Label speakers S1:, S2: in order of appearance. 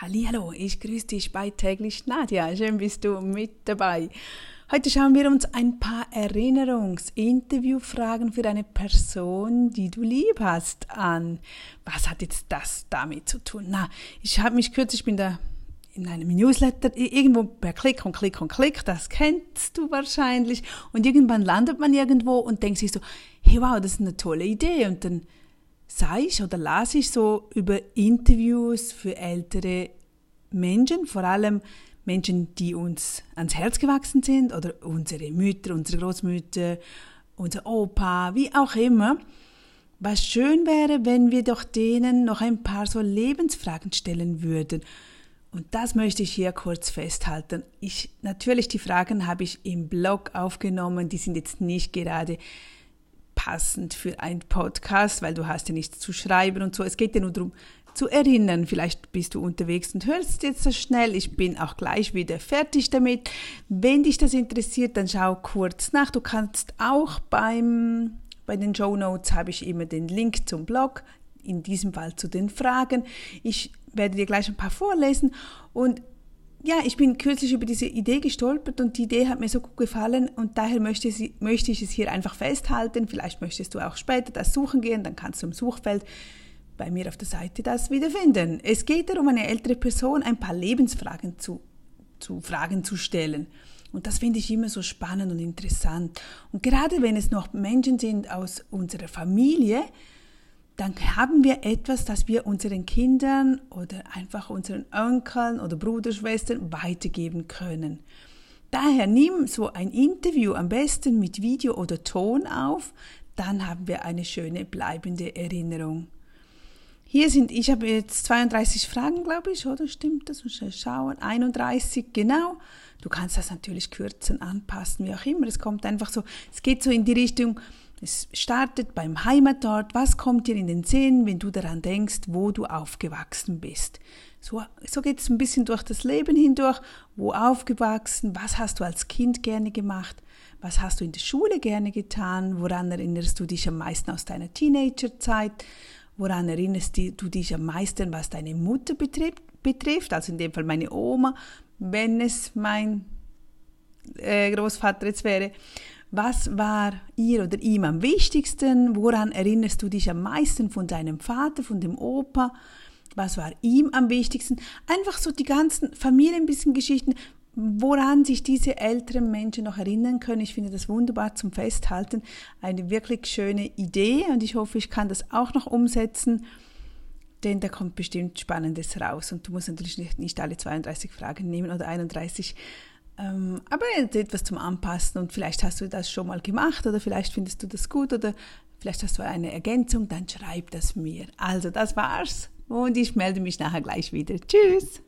S1: Hallo, ich grüße dich bei täglich Nadja. Schön bist du mit dabei. Heute schauen wir uns ein paar Erinnerungs-Interviewfragen für eine Person, die du lieb hast, an. Was hat jetzt das damit zu tun? Na, ich habe mich kürzlich, ich bin da in einem Newsletter irgendwo per Klick und Klick und Klick, das kennst du wahrscheinlich. Und irgendwann landet man irgendwo und denkt sich so, hey wow, das ist eine tolle Idee. Und dann ich oder las ich so über Interviews für ältere Menschen, vor allem Menschen, die uns ans Herz gewachsen sind oder unsere Mütter, unsere Großmütter, unser Opa, wie auch immer. Was schön wäre, wenn wir doch denen noch ein paar so Lebensfragen stellen würden. Und das möchte ich hier kurz festhalten. Ich, natürlich, die Fragen habe ich im Blog aufgenommen, die sind jetzt nicht gerade passend für einen Podcast, weil du hast ja nichts zu schreiben und so. Es geht ja nur darum zu erinnern. Vielleicht bist du unterwegs und hörst jetzt so schnell. Ich bin auch gleich wieder fertig damit. Wenn dich das interessiert, dann schau kurz nach. Du kannst auch beim, bei den Show Notes habe ich immer den Link zum Blog. In diesem Fall zu den Fragen. Ich werde dir gleich ein paar vorlesen und ja, ich bin kürzlich über diese Idee gestolpert und die Idee hat mir so gut gefallen und daher möchte, sie, möchte ich es hier einfach festhalten. Vielleicht möchtest du auch später das suchen gehen, dann kannst du im Suchfeld bei mir auf der Seite das wiederfinden. Es geht darum, eine ältere Person ein paar Lebensfragen zu, zu Fragen zu stellen. Und das finde ich immer so spannend und interessant. Und gerade wenn es noch Menschen sind aus unserer Familie, dann haben wir etwas, das wir unseren Kindern oder einfach unseren Onkeln oder Bruderschwestern weitergeben können. Daher nimm so ein Interview am besten mit Video oder Ton auf, dann haben wir eine schöne bleibende Erinnerung. Hier sind, ich habe jetzt 32 Fragen, glaube ich, oder stimmt das? Muss ich schauen. 31, genau. Du kannst das natürlich kürzen, anpassen, wie auch immer. Es kommt einfach so, es geht so in die Richtung, es startet beim Heimatort. Was kommt dir in den Sinn, wenn du daran denkst, wo du aufgewachsen bist? So, so geht es ein bisschen durch das Leben hindurch. Wo aufgewachsen? Was hast du als Kind gerne gemacht? Was hast du in der Schule gerne getan? Woran erinnerst du dich am meisten aus deiner Teenagerzeit? Woran erinnerst du dich am meisten, was deine Mutter betrifft? Also in dem Fall meine Oma, wenn es mein äh, Großvater jetzt wäre. Was war ihr oder ihm am wichtigsten? Woran erinnerst du dich am meisten von deinem Vater, von dem Opa? Was war ihm am wichtigsten? Einfach so die ganzen Familien bisschen Geschichten, woran sich diese älteren Menschen noch erinnern können. Ich finde das wunderbar zum Festhalten. Eine wirklich schöne Idee und ich hoffe, ich kann das auch noch umsetzen, denn da kommt bestimmt Spannendes raus. Und du musst natürlich nicht, alle 32 Fragen nehmen oder 31 ähm, aber etwas zum Anpassen und vielleicht hast du das schon mal gemacht oder vielleicht findest du das gut oder vielleicht hast du eine Ergänzung, dann schreib das mir. Also das war's und ich melde mich nachher gleich wieder. Tschüss!